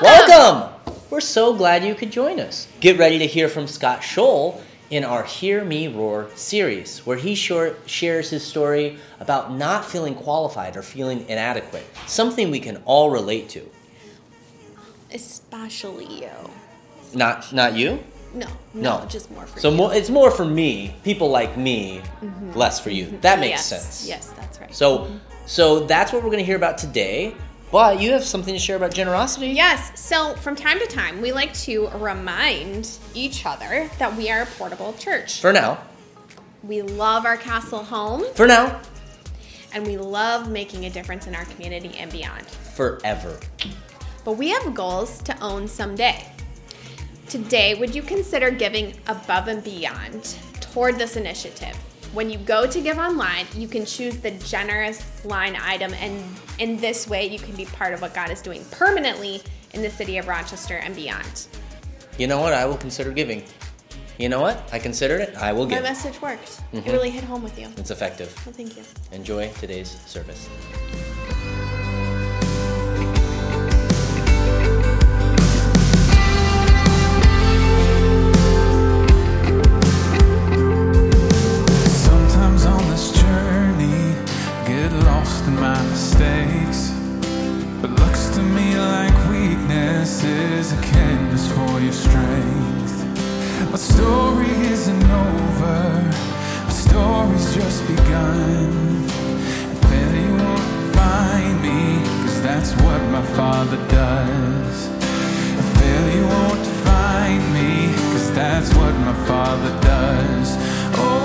Welcome. Welcome! We're so glad you could join us. Get ready to hear from Scott Scholl in our Hear Me Roar series, where he short shares his story about not feeling qualified or feeling inadequate, something we can all relate to. Especially you. Not, not you? No, no, No. just more for So you. more, it's more for me, people like me, mm-hmm. less for you. That makes yes. sense. Yes, that's right. So, so that's what we're going to hear about today. But you have something to share about generosity. Yes, so from time to time, we like to remind each other that we are a portable church. For now. We love our castle home, For now. and we love making a difference in our community and beyond. Forever. But we have goals to own someday. Today, would you consider giving above and beyond toward this initiative? When you go to give online, you can choose the generous line item, and in this way, you can be part of what God is doing permanently in the city of Rochester and beyond. You know what? I will consider giving. You know what? I considered it. I will give. My message worked. Mhm. It really hit home with you. It's effective. Well, thank you. Enjoy today's service. To me like weakness is a canvas for your strength. My story isn't over, my story's just begun. Failure won't find me, cause that's what my father does. And failure won't find me, cause that's what my father does. Oh,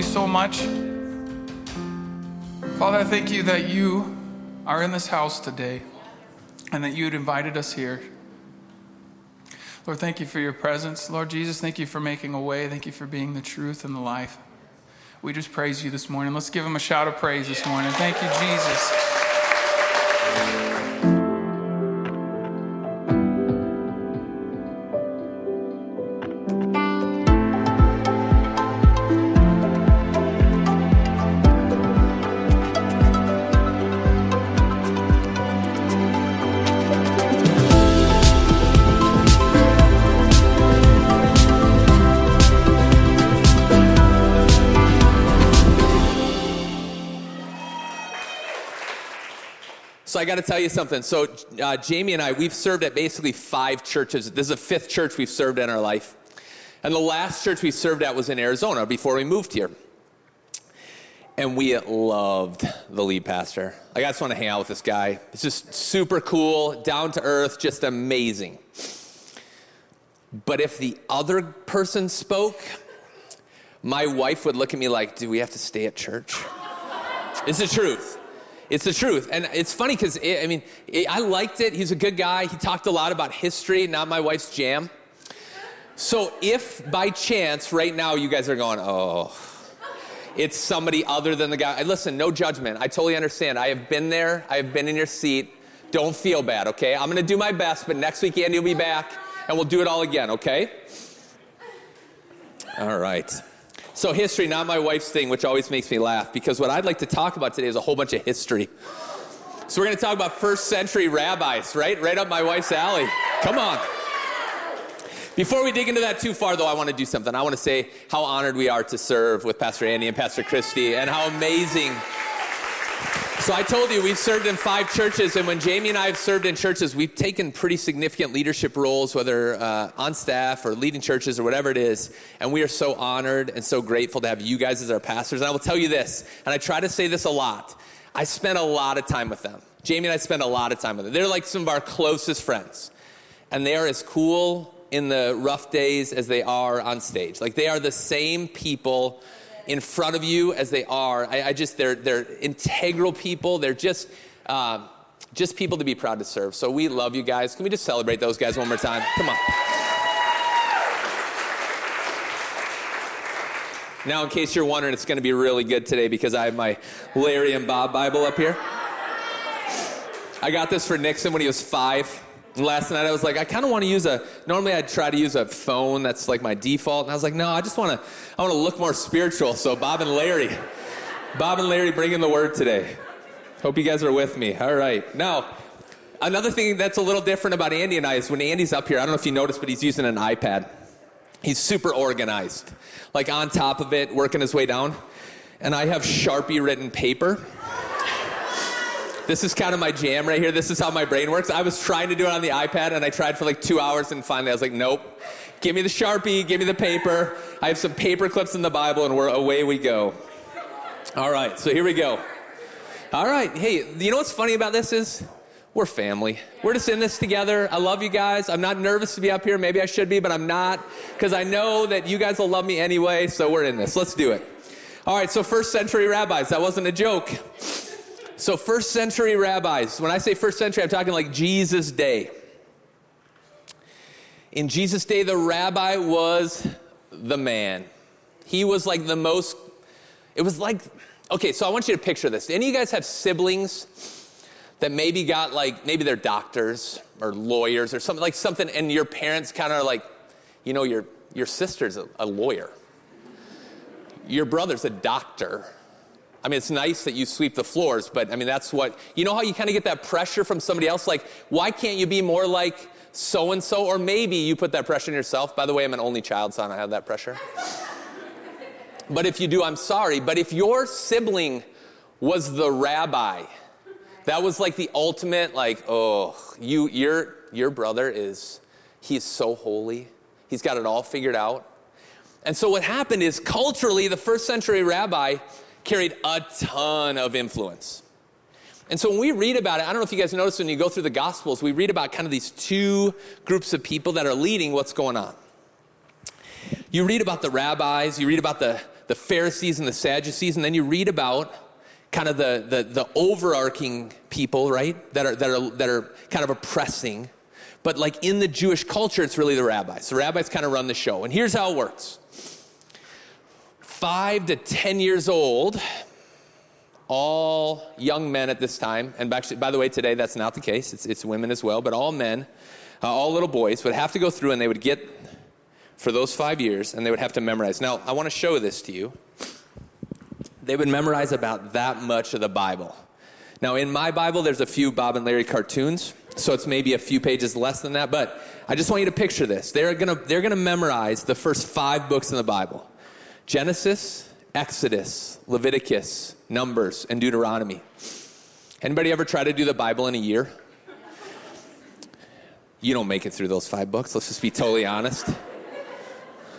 you so much. Father, I thank you that you are in this house today and that you'd invited us here. Lord, thank you for your presence. Lord Jesus, thank you for making a way. Thank you for being the truth and the life. We just praise you this morning. Let's give him a shout of praise this morning. Thank you, Jesus. I got to tell you something. So uh, Jamie and I, we've served at basically five churches. This is the fifth church we've served in our life. And the last church we served at was in Arizona before we moved here. And we loved the lead pastor. Like, I just want to hang out with this guy. It's just super cool, down to earth, just amazing. But if the other person spoke, my wife would look at me like, Do we have to stay at church? It's the truth. It's the truth. And it's funny because, I mean, it, I liked it. He's a good guy. He talked a lot about history, not my wife's jam. So if by chance right now you guys are going, oh, it's somebody other than the guy. Listen, no judgment. I totally understand. I have been there. I have been in your seat. Don't feel bad, okay? I'm to do my best, but next week Andy will be back and we'll do it all again, okay? All right. So, history, not my wife's thing, which always makes me laugh because what I'd like to talk about today is a whole bunch of history. So, we're going to talk about first century rabbis, right? Right up my wife's alley. Come on. Before we dig into that too far, though, I want to do something. I want to say how honored we are to serve with Pastor Andy and Pastor Christy and how amazing so I told you we've served in five churches, and when Jamie and I have served in churches, we've taken pretty significant leadership roles, whether uh, on staff or leading churches or whatever it is. And we are so honored and so grateful to have you guys as our pastors. And I will tell you this, and I try to say this a lot. I spent a lot of time with them. Jamie and I spend a lot of time with them. They're like some of our closest friends, and they are as cool in the rough days as they are on stage. Like they are the same people in front of you as they are. I, I just, they're, they're integral people. They're just, uh, just people to be proud to serve. So we love you guys. Can we just celebrate those guys one more time? Come on. Now, in case you're wondering, it's going to be really good today because I have my Larry and Bob Bible up here. I got this for Nixon when he was five. Last night I was like, I kind of want to use a. Normally I'd try to use a phone that's like my default, and I was like, no, I just want to. I want to look more spiritual. So Bob and Larry, Bob and Larry, bringing the word today. Hope you guys are with me. All right. Now, another thing that's a little different about Andy and I is when Andy's up here. I don't know if you noticed, but he's using an iPad. He's super organized, like on top of it, working his way down. And I have Sharpie written paper this is kind of my jam right here. This is how my brain works. I was trying to do it on the iPad and I tried for like two hours and finally I was like, nope. Give me the Sharpie, give me the paper. I have some paper clips in the Bible and we're away we go. All right, so here we go. All right, hey, you know what's funny about this is we're family. We're just in this together. I love you guys. I'm not nervous to be up here. Maybe I should be, but I'm not because I know that you guys will love me anyway. So we're in this. Let's do it. All right, so first century rabbis. That wasn't a joke. So, first century rabbis, when I say first century, I'm talking like Jesus' day. In Jesus' day, the rabbi was the man. He was like the most, it was like, okay, so I want you to picture this. Any of you guys have siblings that maybe got like, maybe they're doctors or lawyers or something, like something, and your parents kind of like, you know, your, your sister's a, a lawyer, your brother's a doctor I mean, it's nice that you sweep the floors, but I mean, that's what, you know how you kind of get that pressure from somebody else? Like, why can't you be more like so and so? Or maybe you put that pressure on yourself. By the way, I'm an only child, so I don't have that pressure. but if you do, I'm sorry. But if your sibling was the rabbi, that was like the ultimate, like, oh, you, your, your brother is, he is so holy. He's got it all figured out. And so what happened is culturally, the first century rabbi, carried a ton of influence. And so when we read about it, I don't know if you guys notice when you go through the Gospels, we read about kind of these two groups of people that are leading what's going on. You read about the rabbis, you read about the, the Pharisees and the Sadducees, and then you read about kind of the, the, the overarching people, right, that are, that, are, that are kind of oppressing. But like in the Jewish culture, it's really the rabbis. The rabbis kind of run the show. And here's how it works five to 10 years old, all young men at this time, and actually, by the way, today that's not the case, it's, it's women as well, but all men, uh, all little boys would have to go through and they would get for those five years and they would have to memorize. Now, I want to show this to you. They would memorize about that much of the Bible. Now, in my Bible, there's a few Bob and Larry cartoons, so it's maybe a few pages less than that, but I just want you to picture this. They're gonna, they're gonna memorize the first five books in the Bible. Genesis, Exodus, Leviticus, Numbers, and Deuteronomy. Anybody ever try to do the Bible in a year? You don't make it through those five books. Let's just be totally honest.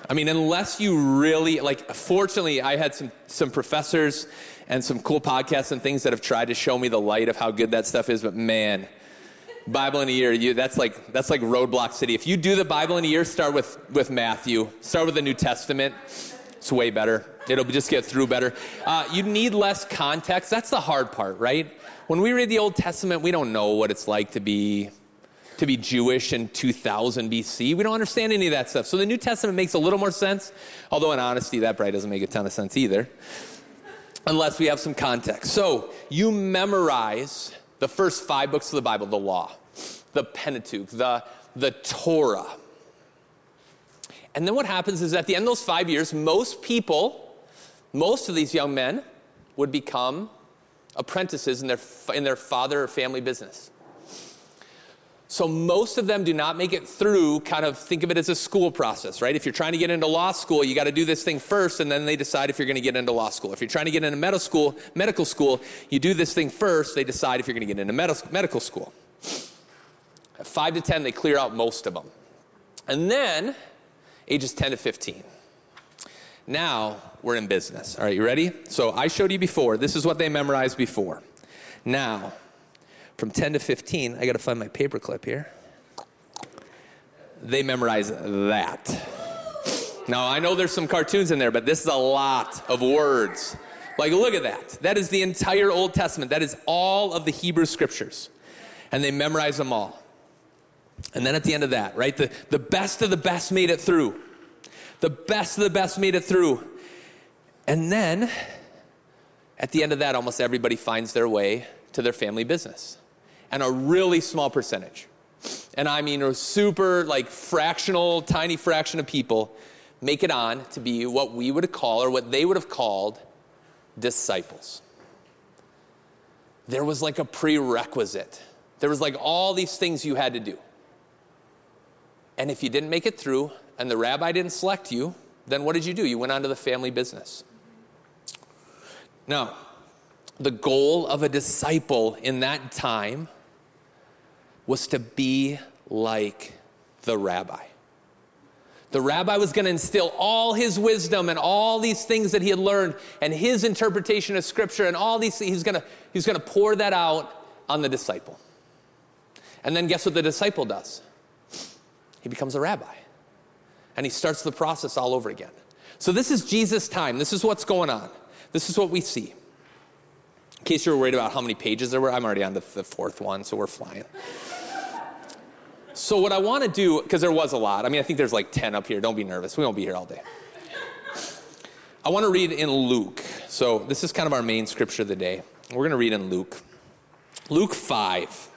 I mean, unless you really like. Fortunately, I had some some professors and some cool podcasts and things that have tried to show me the light of how good that stuff is. But man, Bible in a year, you, that's like that's like roadblock city. If you do the Bible in a year, start with with Matthew. Start with the New Testament. It's way better. It'll just get through better. Uh, you need less context. That's the hard part, right? When we read the Old Testament, we don't know what it's like to be to be Jewish in 2000 BC. We don't understand any of that stuff. So the New Testament makes a little more sense, although in honesty, that probably doesn't make a ton of sense either, unless we have some context. So you memorize the first five books of the Bible, the law, the Pentateuch, the, the Torah. And then what happens is at the end of those five years, most people, most of these young men, would become apprentices in their, in their father or family business. So most of them do not make it through, kind of think of it as a school process, right? If you're trying to get into law school, you got to do this thing first, and then they decide if you're going to get into law school. If you're trying to get into medical school, medical school, you do this thing first, they decide if you're going to get into medical school. At 5 to 10, they clear out most of them. And then, ages 10 to 15. Now, we're in business. All right, you ready? So I showed you before. This is what they memorized before. Now, from 10 to 15, I got to find my paperclip here. They memorize that. Now, I know there's some cartoons in there, but this is a lot of words. Like, look at that. That is the entire Old Testament. That is all of the Hebrew scriptures. And they memorize them all. And then at the end of that, right, the, the best of the best made it through. The best of the best made it through. And then at the end of that, almost everybody finds their way to their family business and a really small percentage, and I mean a super like fractional, tiny fraction of people make it on to be what we would call or what they would have called disciples. There was like a prerequisite. There was like all these things you had to do. And if you didn't make it through and the rabbi didn't select you, then what did you do? You went on to the family business. Now, the goal of a disciple in that time was to be like the rabbi. The rabbi was going to instill all his wisdom and all these things that he had learned and his interpretation of scripture and all these things. He's going to, he's going to pour that out on the disciple. And then guess what the disciple does? He becomes a rabbi. And he starts the process all over again. So this is Jesus' time. This is what's going on. This is what we see. In case you're worried about how many pages there were, I'm already on the, the fourth one, so we're flying. So, what I want to do, because there was a lot, I mean, I think there's like 10 up here. Don't be nervous. We won't be here all day. I want to read in Luke. So, this is kind of our main scripture of the day. We're going to read in Luke. Luke 5.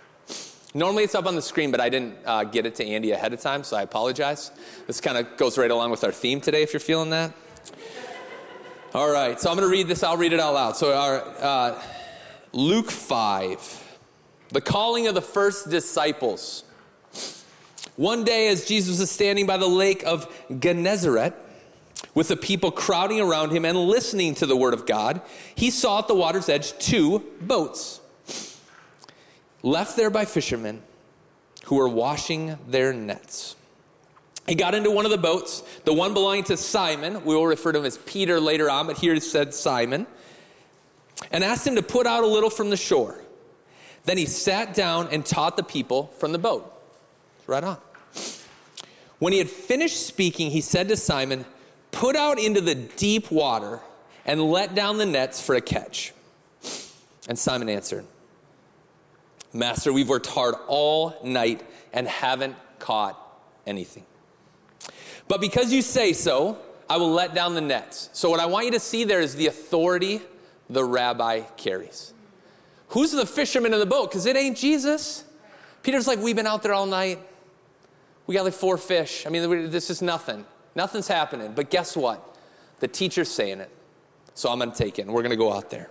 Normally it's up on the screen, but I didn't uh, get it to Andy ahead of time, so I apologize. This kind of goes right along with our theme today, if you're feeling that. All right, so I'm going to read this. I'll read it out loud. So, our, uh, Luke 5, the calling of the first disciples. One day, as Jesus was standing by the lake of Gennesaret, with the people crowding around him and listening to the word of God, he saw at the water's edge two boats left there by fishermen who were washing their nets. He got into one of the boats, the one belonging to Simon. We will refer to him as Peter later on, but here it said Simon, and asked him to put out a little from the shore. Then he sat down and taught the people from the boat. Right on. When he had finished speaking, he said to Simon, Put out into the deep water and let down the nets for a catch. And Simon answered, Master, we've worked hard all night and haven't caught anything. But because you say so, I will let down the nets. So, what I want you to see there is the authority the rabbi carries. Who's the fisherman in the boat? Because it ain't Jesus. Peter's like, We've been out there all night. We got like four fish. I mean, this is nothing. Nothing's happening. But guess what? The teacher's saying it. So I'm going to take it, and we're going to go out there.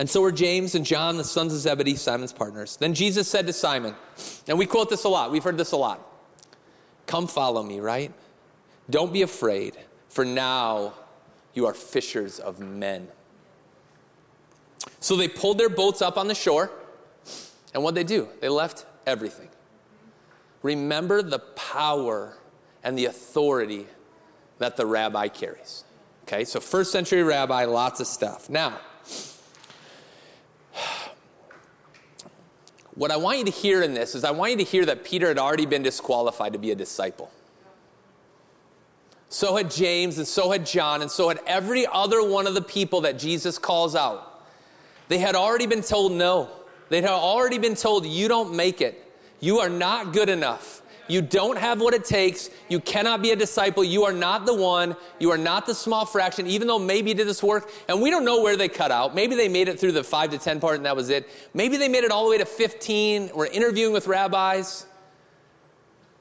And so were James and John, the sons of Zebedee, Simon's partners. Then Jesus said to Simon, and we quote this a lot, we've heard this a lot Come follow me, right? Don't be afraid, for now you are fishers of men. So they pulled their boats up on the shore, and what they do? They left everything. Remember the power and the authority that the rabbi carries. Okay, so first century rabbi, lots of stuff. Now, what I want you to hear in this is I want you to hear that Peter had already been disqualified to be a disciple. So had James, and so had John, and so had every other one of the people that Jesus calls out. They had already been told no. They had already been told, You don't make it. You are not good enough. You don't have what it takes. You cannot be a disciple. You are not the one. You are not the small fraction, even though maybe did this work. And we don't know where they cut out. Maybe they made it through the 5 to 10 part and that was it. Maybe they made it all the way to 15. We're interviewing with rabbis.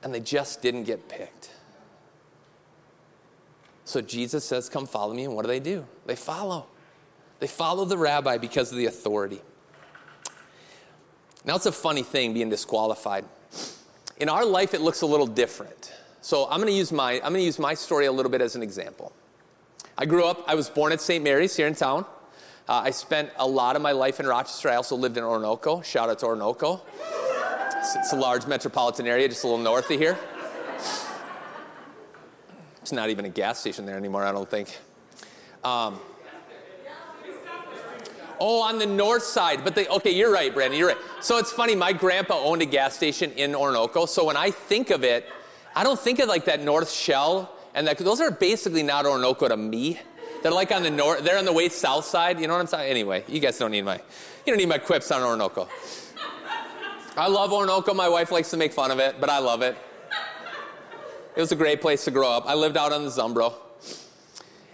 And they just didn't get picked. So Jesus says, Come follow me. And what do they do? They follow. They follow the rabbi because of the authority. Now, it's a funny thing being disqualified. In our life, it looks a little different. So I'm going to use my, I'm going to use my story a little bit as an example. I grew up, I was born at St. Mary's here in town. Uh, I spent a lot of my life in Rochester. I also lived in Oronoco. Shout out to Oronoco. It's, it's a large metropolitan area, just a little north of here. It's not even a gas station there anymore, I don't think. Um, Oh, on the north side. But they, okay, you're right, Brandon, you're right. So it's funny, my grandpa owned a gas station in Oronoco. So when I think of it, I don't think of like that north shell. And that, those are basically not Oronoco to me. They're like on the north, they're on the way south side. You know what I'm saying? Anyway, you guys don't need my, you don't need my quips on Oronoco. I love Oronoco. My wife likes to make fun of it, but I love it. It was a great place to grow up. I lived out on the Zumbro.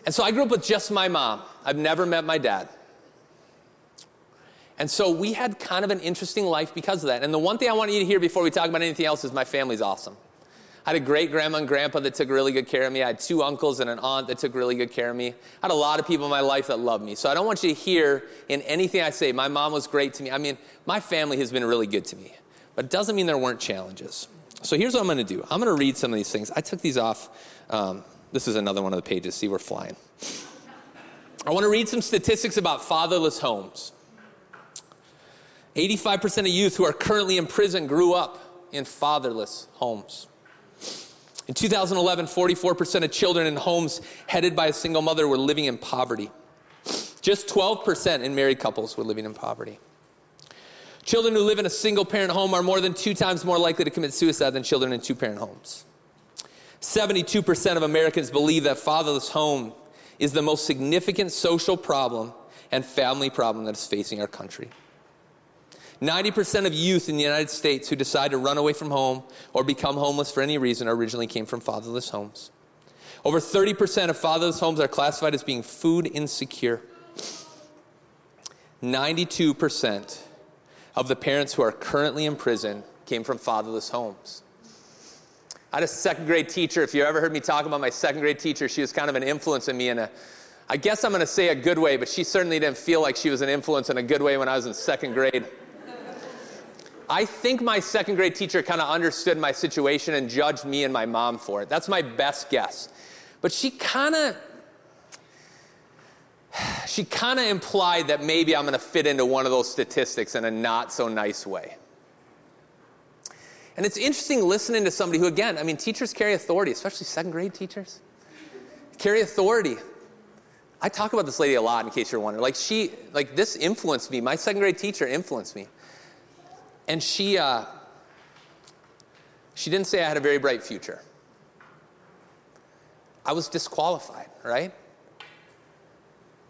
And so I grew up with just my mom. I've never met my dad. And so we had kind of an interesting life because of that. And the one thing I want you to hear before we talk about anything else is my family's awesome. I had a great grandma and grandpa that took really good care of me. I had two uncles and an aunt that took really good care of me. I had a lot of people in my life that loved me. So I don't want you to hear in anything I say, my mom was great to me. I mean, my family has been really good to me. But it doesn't mean there weren't challenges. So here's what I'm going to do I'm going to read some of these things. I took these off. Um, this is another one of the pages. See, we're flying. I want to read some statistics about fatherless homes. 85% of youth who are currently in prison grew up in fatherless homes. In 2011, 44% of children in homes headed by a single mother were living in poverty. Just 12% in married couples were living in poverty. Children who live in a single parent home are more than two times more likely to commit suicide than children in two parent homes. 72% of Americans believe that fatherless home is the most significant social problem and family problem that is facing our country. 90% of youth in the United States who decide to run away from home or become homeless for any reason originally came from fatherless homes. Over 30% of fatherless homes are classified as being food insecure. 92% of the parents who are currently in prison came from fatherless homes. I had a second grade teacher. If you ever heard me talk about my second grade teacher, she was kind of an influence in me in a, I guess I'm going to say a good way, but she certainly didn't feel like she was an influence in a good way when I was in second grade. I think my second grade teacher kind of understood my situation and judged me and my mom for it. That's my best guess. But she kind of she kind of implied that maybe I'm going to fit into one of those statistics in a not so nice way. And it's interesting listening to somebody who, again, I mean, teachers carry authority, especially second grade teachers, carry authority. I talk about this lady a lot in case you're wondering. Like, she, like, this influenced me. My second grade teacher influenced me. And she, uh, she didn't say I had a very bright future. I was disqualified, right?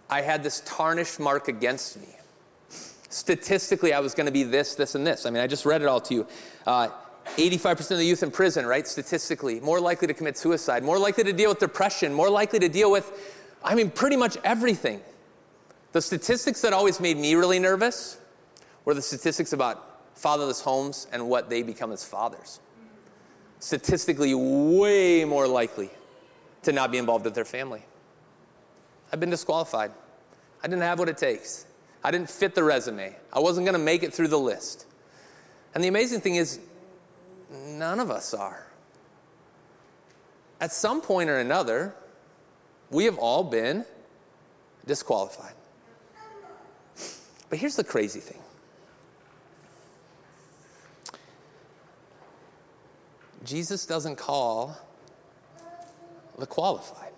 I had this tarnished mark against me. Statistically, I was going to be this, this, and this. I mean, I just read it all to you. Uh, 85% of the youth in prison, right? Statistically, more likely to commit suicide, more likely to deal with depression, more likely to deal with, I mean, pretty much everything The statistics that always made me really nervous were the statistics about fatherless homes and what they become as fathers. Statistically, way more likely to not be involved with their family. I've been disqualified. I didn't have what it takes. I didn't fit the resume. I wasn't going to make it through the list. And the amazing thing is, none of us are. At some point or another, we have all been disqualified. But here's the crazy thing Jesus doesn't call the qualified.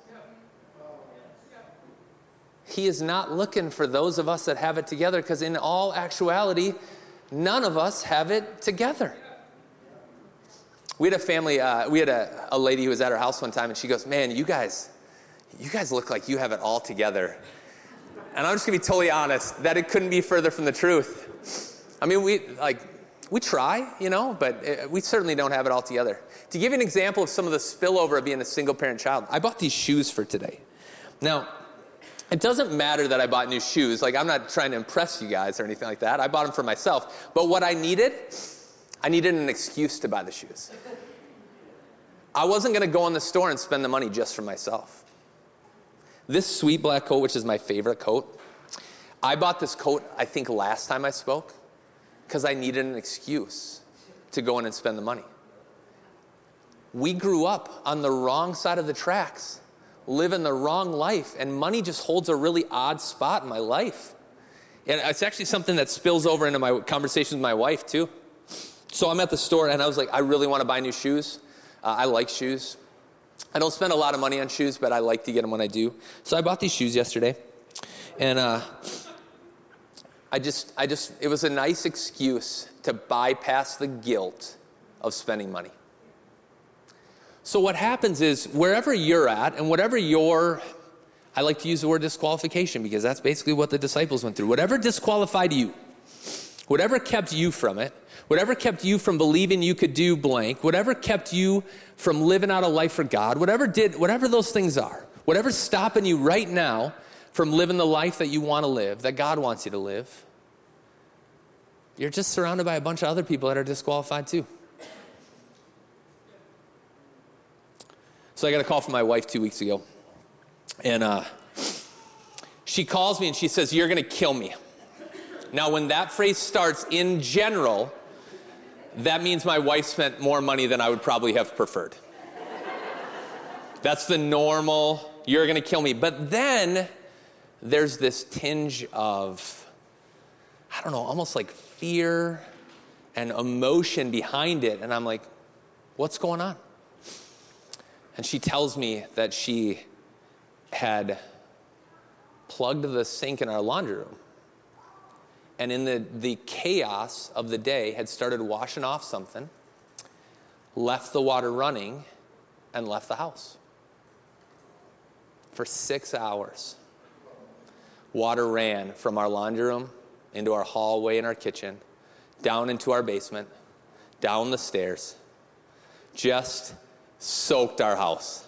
He is not looking for those of us that have it together because, in all actuality, none of us have it together. We had a family, uh, we had a, a lady who was at our house one time, and she goes, Man, you guys, you guys look like you have it all together. And I'm just gonna be totally honest, that it couldn't be further from the truth. I mean, we, like, we try, you know, but uh, we certainly don't have it all together. To give you an example of some of the spillover of being a single parent child, I bought these shoes for today. Now, it doesn't matter that I bought new shoes. Like, I'm not trying to impress you guys or anything like that. I bought them for myself. But what I needed, I needed an excuse to buy the shoes. I wasn't going to go in the store and spend the money just for myself. This sweet black coat, which is my favorite coat, I bought this coat, I think, last time I spoke because I needed an excuse to go in and spend the money. We grew up on the wrong side of the tracks, living the wrong life, and money just holds a really odd spot in my life. And it's actually something that spills over into my conversations with my wife, too. So I'm at the store and I was like, I really want to buy new shoes. Uh, I like shoes. I don't spend a lot of money on shoes, but I like to get them when I do. So I bought these shoes yesterday. And uh, I just, I just, it was a nice excuse to bypass the guilt of spending money. So what happens is wherever you're at and whatever your, I like to use the word disqualification because that's basically what the disciples went through. Whatever disqualified you, whatever kept you from it, whatever kept you from believing you could do blank, whatever kept you from living out a life for God, whatever did, whatever those things are, whatever's stopping you right now from living the life that you want to live, that God wants you to live, you're just surrounded by a bunch of other people that are disqualified too. So I got a call from my wife two weeks ago. And uh, she calls me and she says, You're going to kill me. Now, when that phrase starts in general, that means my wife spent more money than I would probably have preferred. That's the normal, you're going to kill me. But then there's this tinge of, I don't know, almost like fear and emotion behind it. And I'm like, what's going on? And she tells me that she had plugged the sink in our laundry room. And in the, the chaos of the day, had started washing off something, left the water running, and left the house. For six hours, water ran from our laundry room into our hallway in our kitchen, down into our basement, down the stairs, just soaked our house.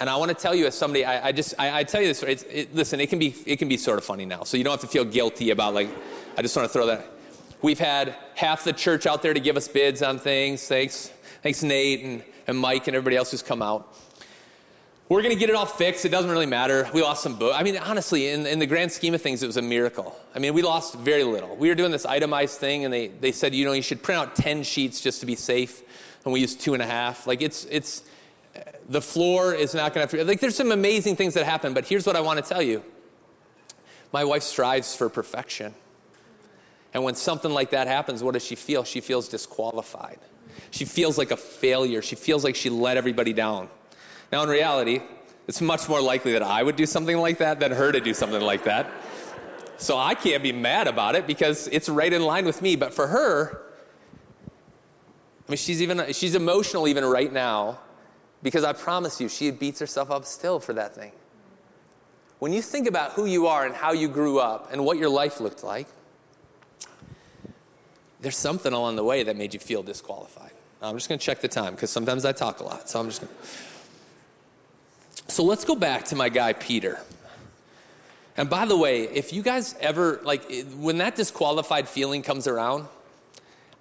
And I want to tell you, as somebody, I, I just, I, I, tell you this. It, listen, it can be, it can be sort of funny now, so you don't have to feel guilty about like. I just want to throw that. We've had half the church out there to give us bids on things. Thanks, thanks Nate and, and Mike and everybody else who's come out. We're going to get it all fixed. It doesn't really matter. We lost some books. I mean, honestly, in, in the grand scheme of things, it was a miracle. I mean, we lost very little. We were doing this itemized thing, and they, they said, you know, you should print out 10 sheets just to be safe and we used two and a half. Like it's it's the floor is not going to like. There's some amazing things that happen, but here's what I want to tell you. My wife strives for perfection. And when something like that happens, what does she feel? She feels disqualified. She feels like a failure. She feels like she let everybody down. Now, in reality, it's much more likely that I would do something like that than her to do something like that. So I can't be mad about it because it's right in line with me. But for her, I mean, she's even she's emotional even right now because I promise you, she beats herself up still for that thing. When you think about who you are and how you grew up and what your life looked like, there's something along the way that made you feel disqualified. I'm just going to check the time because sometimes I talk a lot. So I'm just going to. So let's go back to my guy, Peter. And by the way, if you guys ever, like, when that disqualified feeling comes around,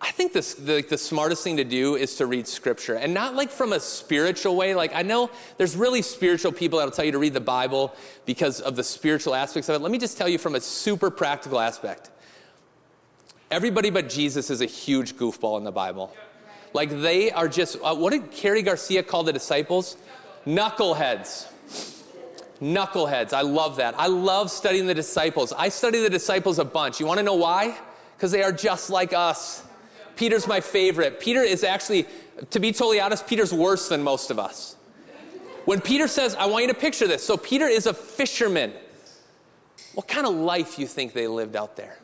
I think this, the, the smartest thing to do is to read scripture. And not like from a spiritual way. Like, I know there's really spiritual people that'll tell you to read the Bible because of the spiritual aspects of it. Let me just tell you from a super practical aspect. Everybody but Jesus is a huge goofball in the Bible. Like, they are just, uh, what did Carrie Garcia call the disciples? Knuckleheads. Knuckleheads. I love that. I love studying the disciples. I study the disciples a bunch. You want to know why? Because they are just like us. Peter's my favorite. Peter is actually, to be totally honest, Peter's worse than most of us. When Peter says, I want you to picture this. So Peter is a fisherman. What kind of life you think they lived out there?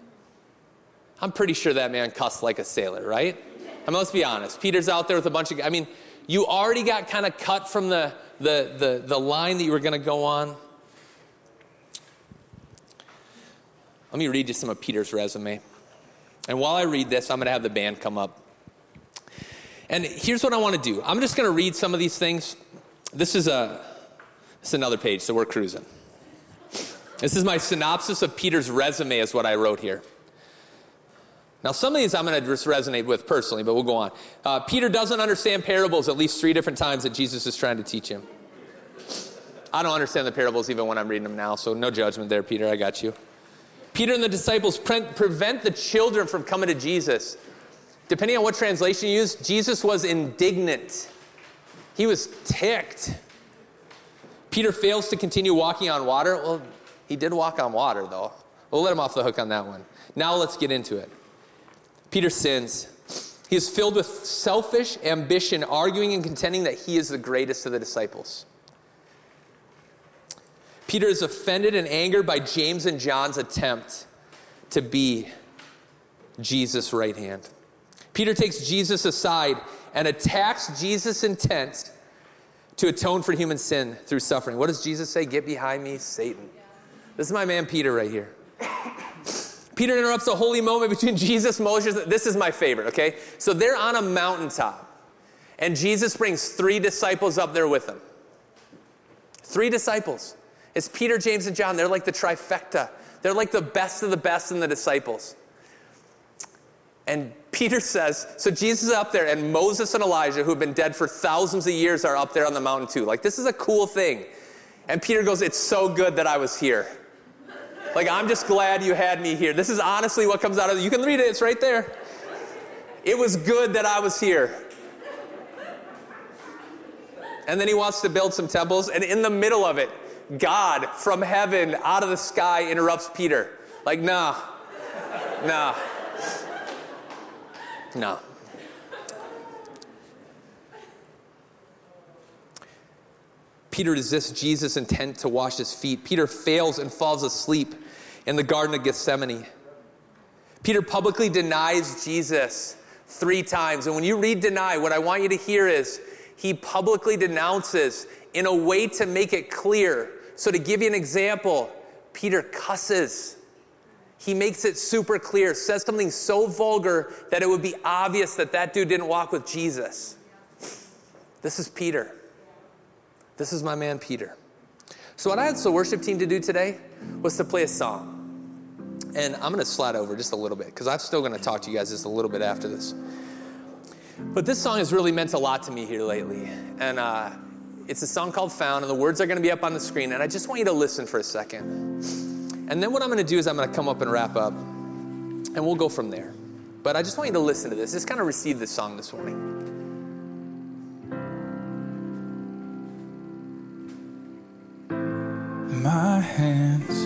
I'm pretty sure that man cussed like a sailor, right? I mean, let's be honest. Peter's out there with a bunch of, I mean, you already got kind of cut from the, the, the, the line that you were going to go on. Let me read you some of Peter's resume. And while I read this, I'm going to have the band come up. And here's what I want to do I'm just going to read some of these things. This is, a, this is another page, so we're cruising. This is my synopsis of Peter's resume, is what I wrote here. Now, some of these I'm going to just resonate with personally, but we'll go on. Uh, Peter doesn't understand parables at least three different times that Jesus is trying to teach him. I don't understand the parables even when I'm reading them now, so no judgment there, Peter. I got you. Peter and the disciples pre- prevent the children from coming to Jesus. Depending on what translation you use, Jesus was indignant. He was ticked. Peter fails to continue walking on water. Well, he did walk on water, though. We'll let him off the hook on that one. Now let's get into it. Peter sins. He is filled with selfish ambition, arguing and contending that he is the greatest of the disciples. Peter is offended and angered by James and John's attempt to be Jesus' right hand. Peter takes Jesus aside and attacks Jesus' intent to atone for human sin through suffering. What does Jesus say? Get behind me, Satan. This is my man Peter right here. Peter interrupts a holy moment between Jesus, Moses. This is my favorite, okay? So they're on a mountaintop, and Jesus brings three disciples up there with him. Three disciples. It's Peter, James, and John. They're like the trifecta. They're like the best of the best in the disciples. And Peter says, so Jesus is up there, and Moses and Elijah, who've been dead for thousands of years, are up there on the mountain too. Like, this is a cool thing. And Peter goes, It's so good that I was here. Like, I'm just glad you had me here. This is honestly what comes out of it. You can read it, it's right there. It was good that I was here. And then he wants to build some temples, and in the middle of it, God from heaven out of the sky interrupts Peter. Like, nah, nah, nah. Peter resists Jesus' intent to wash his feet. Peter fails and falls asleep in the Garden of Gethsemane. Peter publicly denies Jesus three times. And when you read deny, what I want you to hear is he publicly denounces in a way to make it clear. So, to give you an example, Peter cusses. He makes it super clear, says something so vulgar that it would be obvious that that dude didn't walk with Jesus. This is Peter. This is my man, Peter. So, what I asked the worship team to do today was to play a song. And I'm going to slide over just a little bit because I'm still going to talk to you guys just a little bit after this. But this song has really meant a lot to me here lately. And uh, it's a song called Found, and the words are going to be up on the screen. And I just want you to listen for a second. And then what I'm going to do is I'm going to come up and wrap up, and we'll go from there. But I just want you to listen to this. Just kind of receive this song this morning. Hands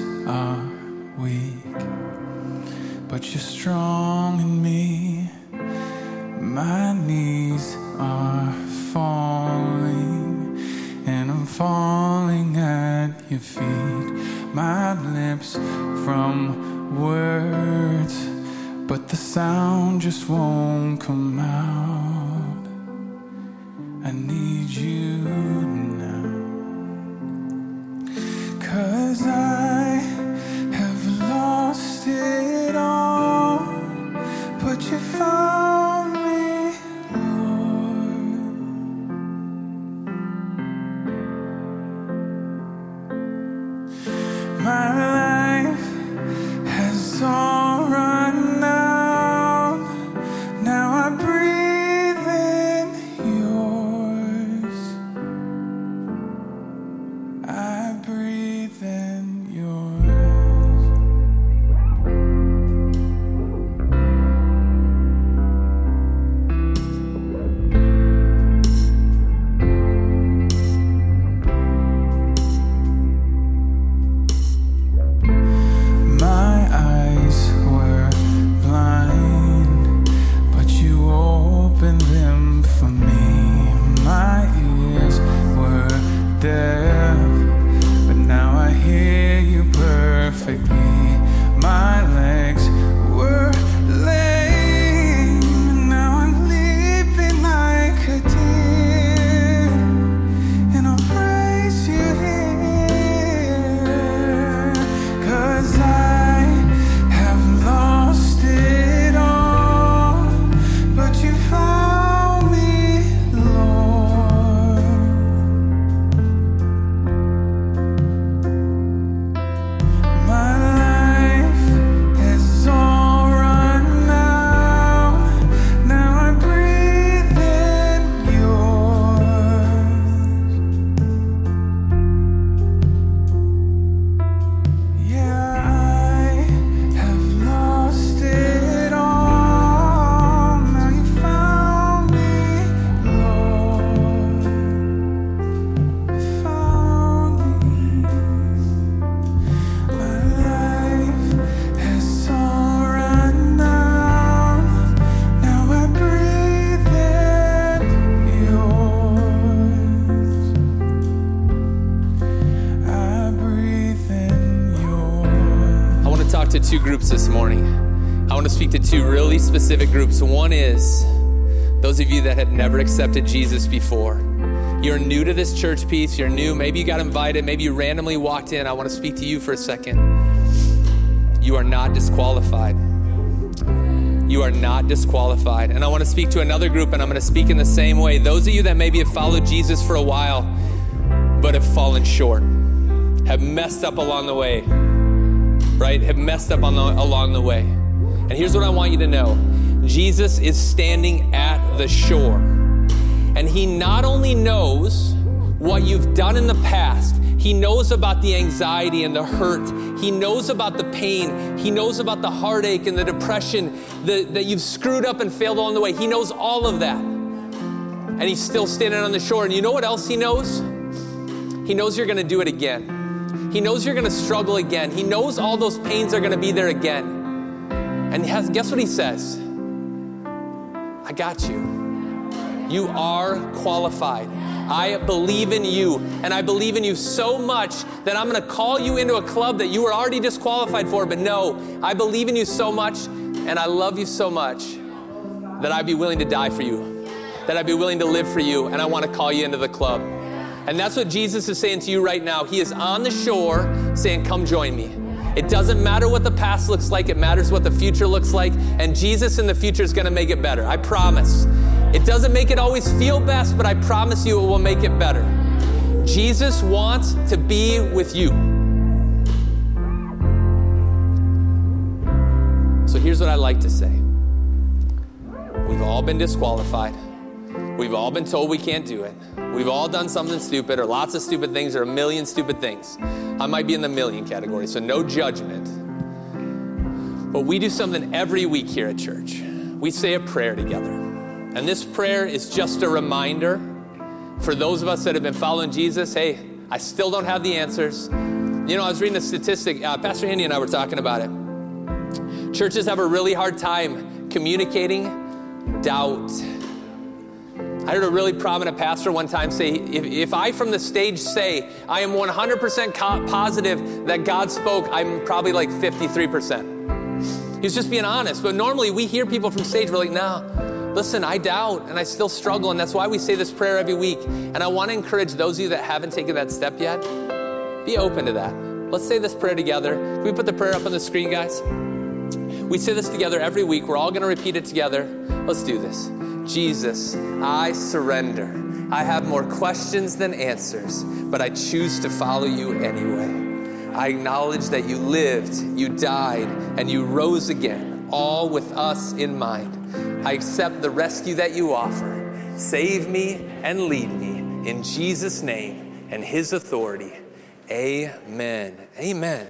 specific groups. One is those of you that have never accepted Jesus before. You're new to this church piece, you're new, maybe you got invited, maybe you randomly walked in. I want to speak to you for a second. You are not disqualified. You are not disqualified. And I want to speak to another group, and I'm going to speak in the same way. Those of you that maybe have followed Jesus for a while, but have fallen short, have messed up along the way, right? Have messed up on the, along the way. And here's what I want you to know Jesus is standing at the shore. And he not only knows what you've done in the past, he knows about the anxiety and the hurt. He knows about the pain. He knows about the heartache and the depression the, that you've screwed up and failed along the way. He knows all of that. And he's still standing on the shore. And you know what else he knows? He knows you're going to do it again. He knows you're going to struggle again. He knows all those pains are going to be there again. And has, guess what he says? I got you. You are qualified. I believe in you, and I believe in you so much that I'm to call you into a club that you were already disqualified for. But no, I believe in you so much, and I love you so much that I'd be willing to die for you, that I'd be willing to live for you, and I want to call you into the club. And that's what Jesus is saying to you right now. He is on the shore saying, Come join me. It doesn't matter what the past looks like, it matters what the future looks like. And Jesus in the future is going to make it better. I promise. It doesn't make it always feel best, but I promise you it will make it better. Jesus wants to be with you. So here's what I like to say We've all been disqualified. We've all been told we can't do it. We've all done something stupid or lots of stupid things or a million stupid things. I might be in the million category, so no judgment. But we do something every week here at church. We say a prayer together. And this prayer is just a reminder for those of us that have been following Jesus hey, I still don't have the answers. You know, I was reading a statistic, uh, Pastor Andy and I were talking about it. Churches have a really hard time communicating doubt. I heard a really prominent pastor one time say, if, if I from the stage say I am 100% positive that God spoke, I'm probably like 53%. He's just being honest. But normally we hear people from stage, we're like, no, listen, I doubt and I still struggle. And that's why we say this prayer every week. And I want to encourage those of you that haven't taken that step yet, be open to that. Let's say this prayer together. Can we put the prayer up on the screen, guys? We say this together every week. We're all going to repeat it together. Let's do this. Jesus, I surrender. I have more questions than answers, but I choose to follow you anyway. I acknowledge that you lived, you died, and you rose again, all with us in mind. I accept the rescue that you offer. Save me and lead me in Jesus' name and his authority. Amen. Amen.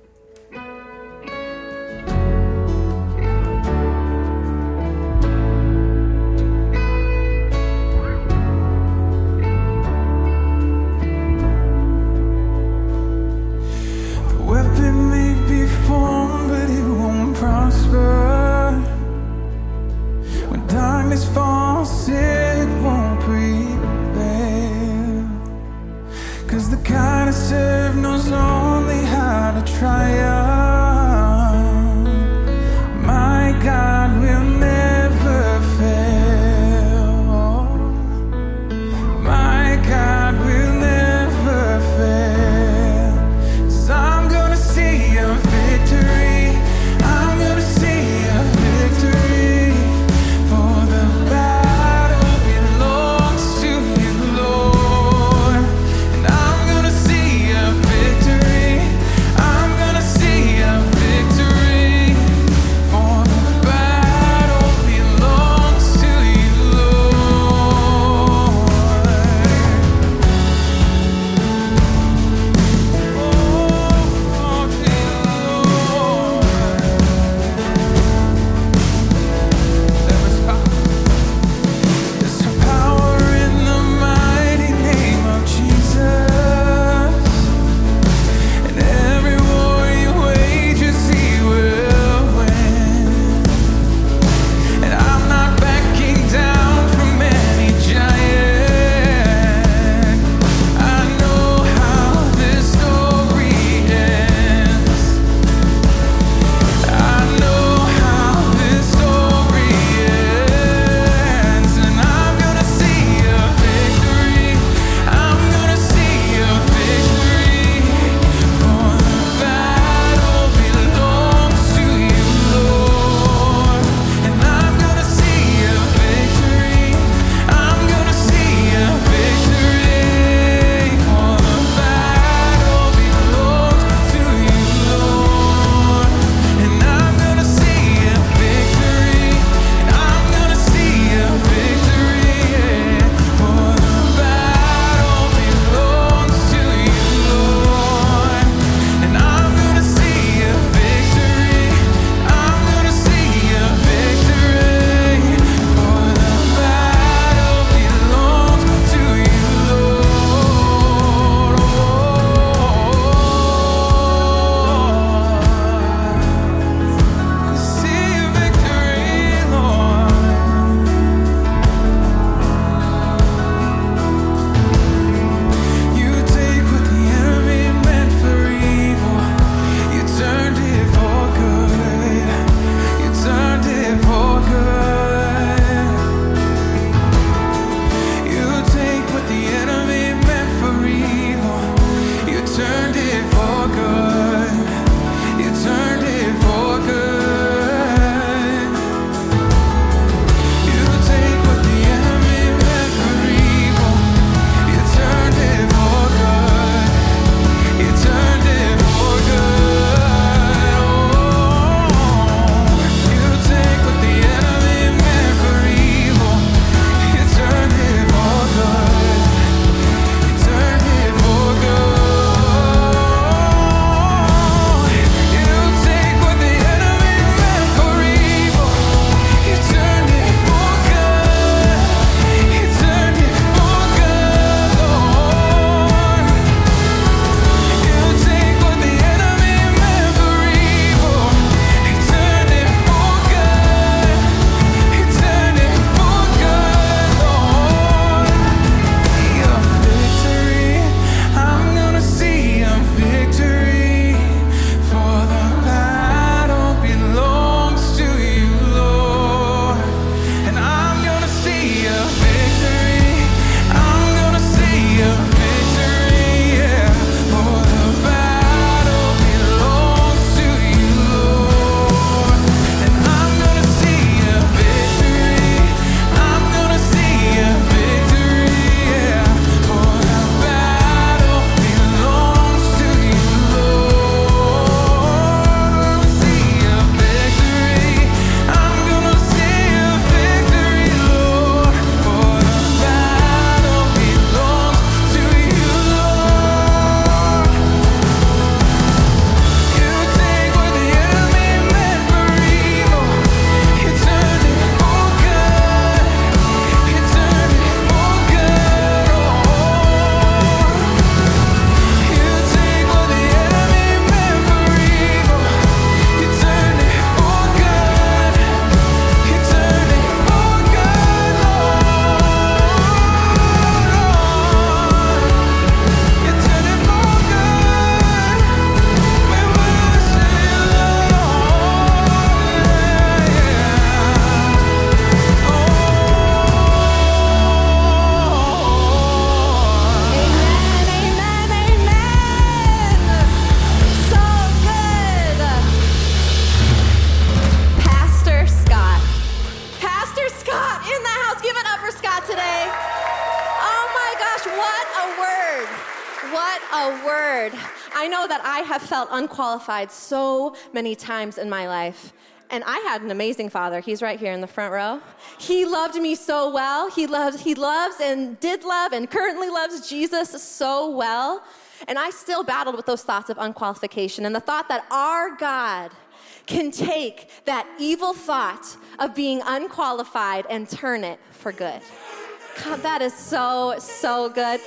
A word. I know that I have felt unqualified so many times in my life. And I had an amazing father. He's right here in the front row. He loved me so well. He loves, he loves and did love and currently loves Jesus so well. And I still battled with those thoughts of unqualification and the thought that our God can take that evil thought of being unqualified and turn it for good. God, that is so, so good.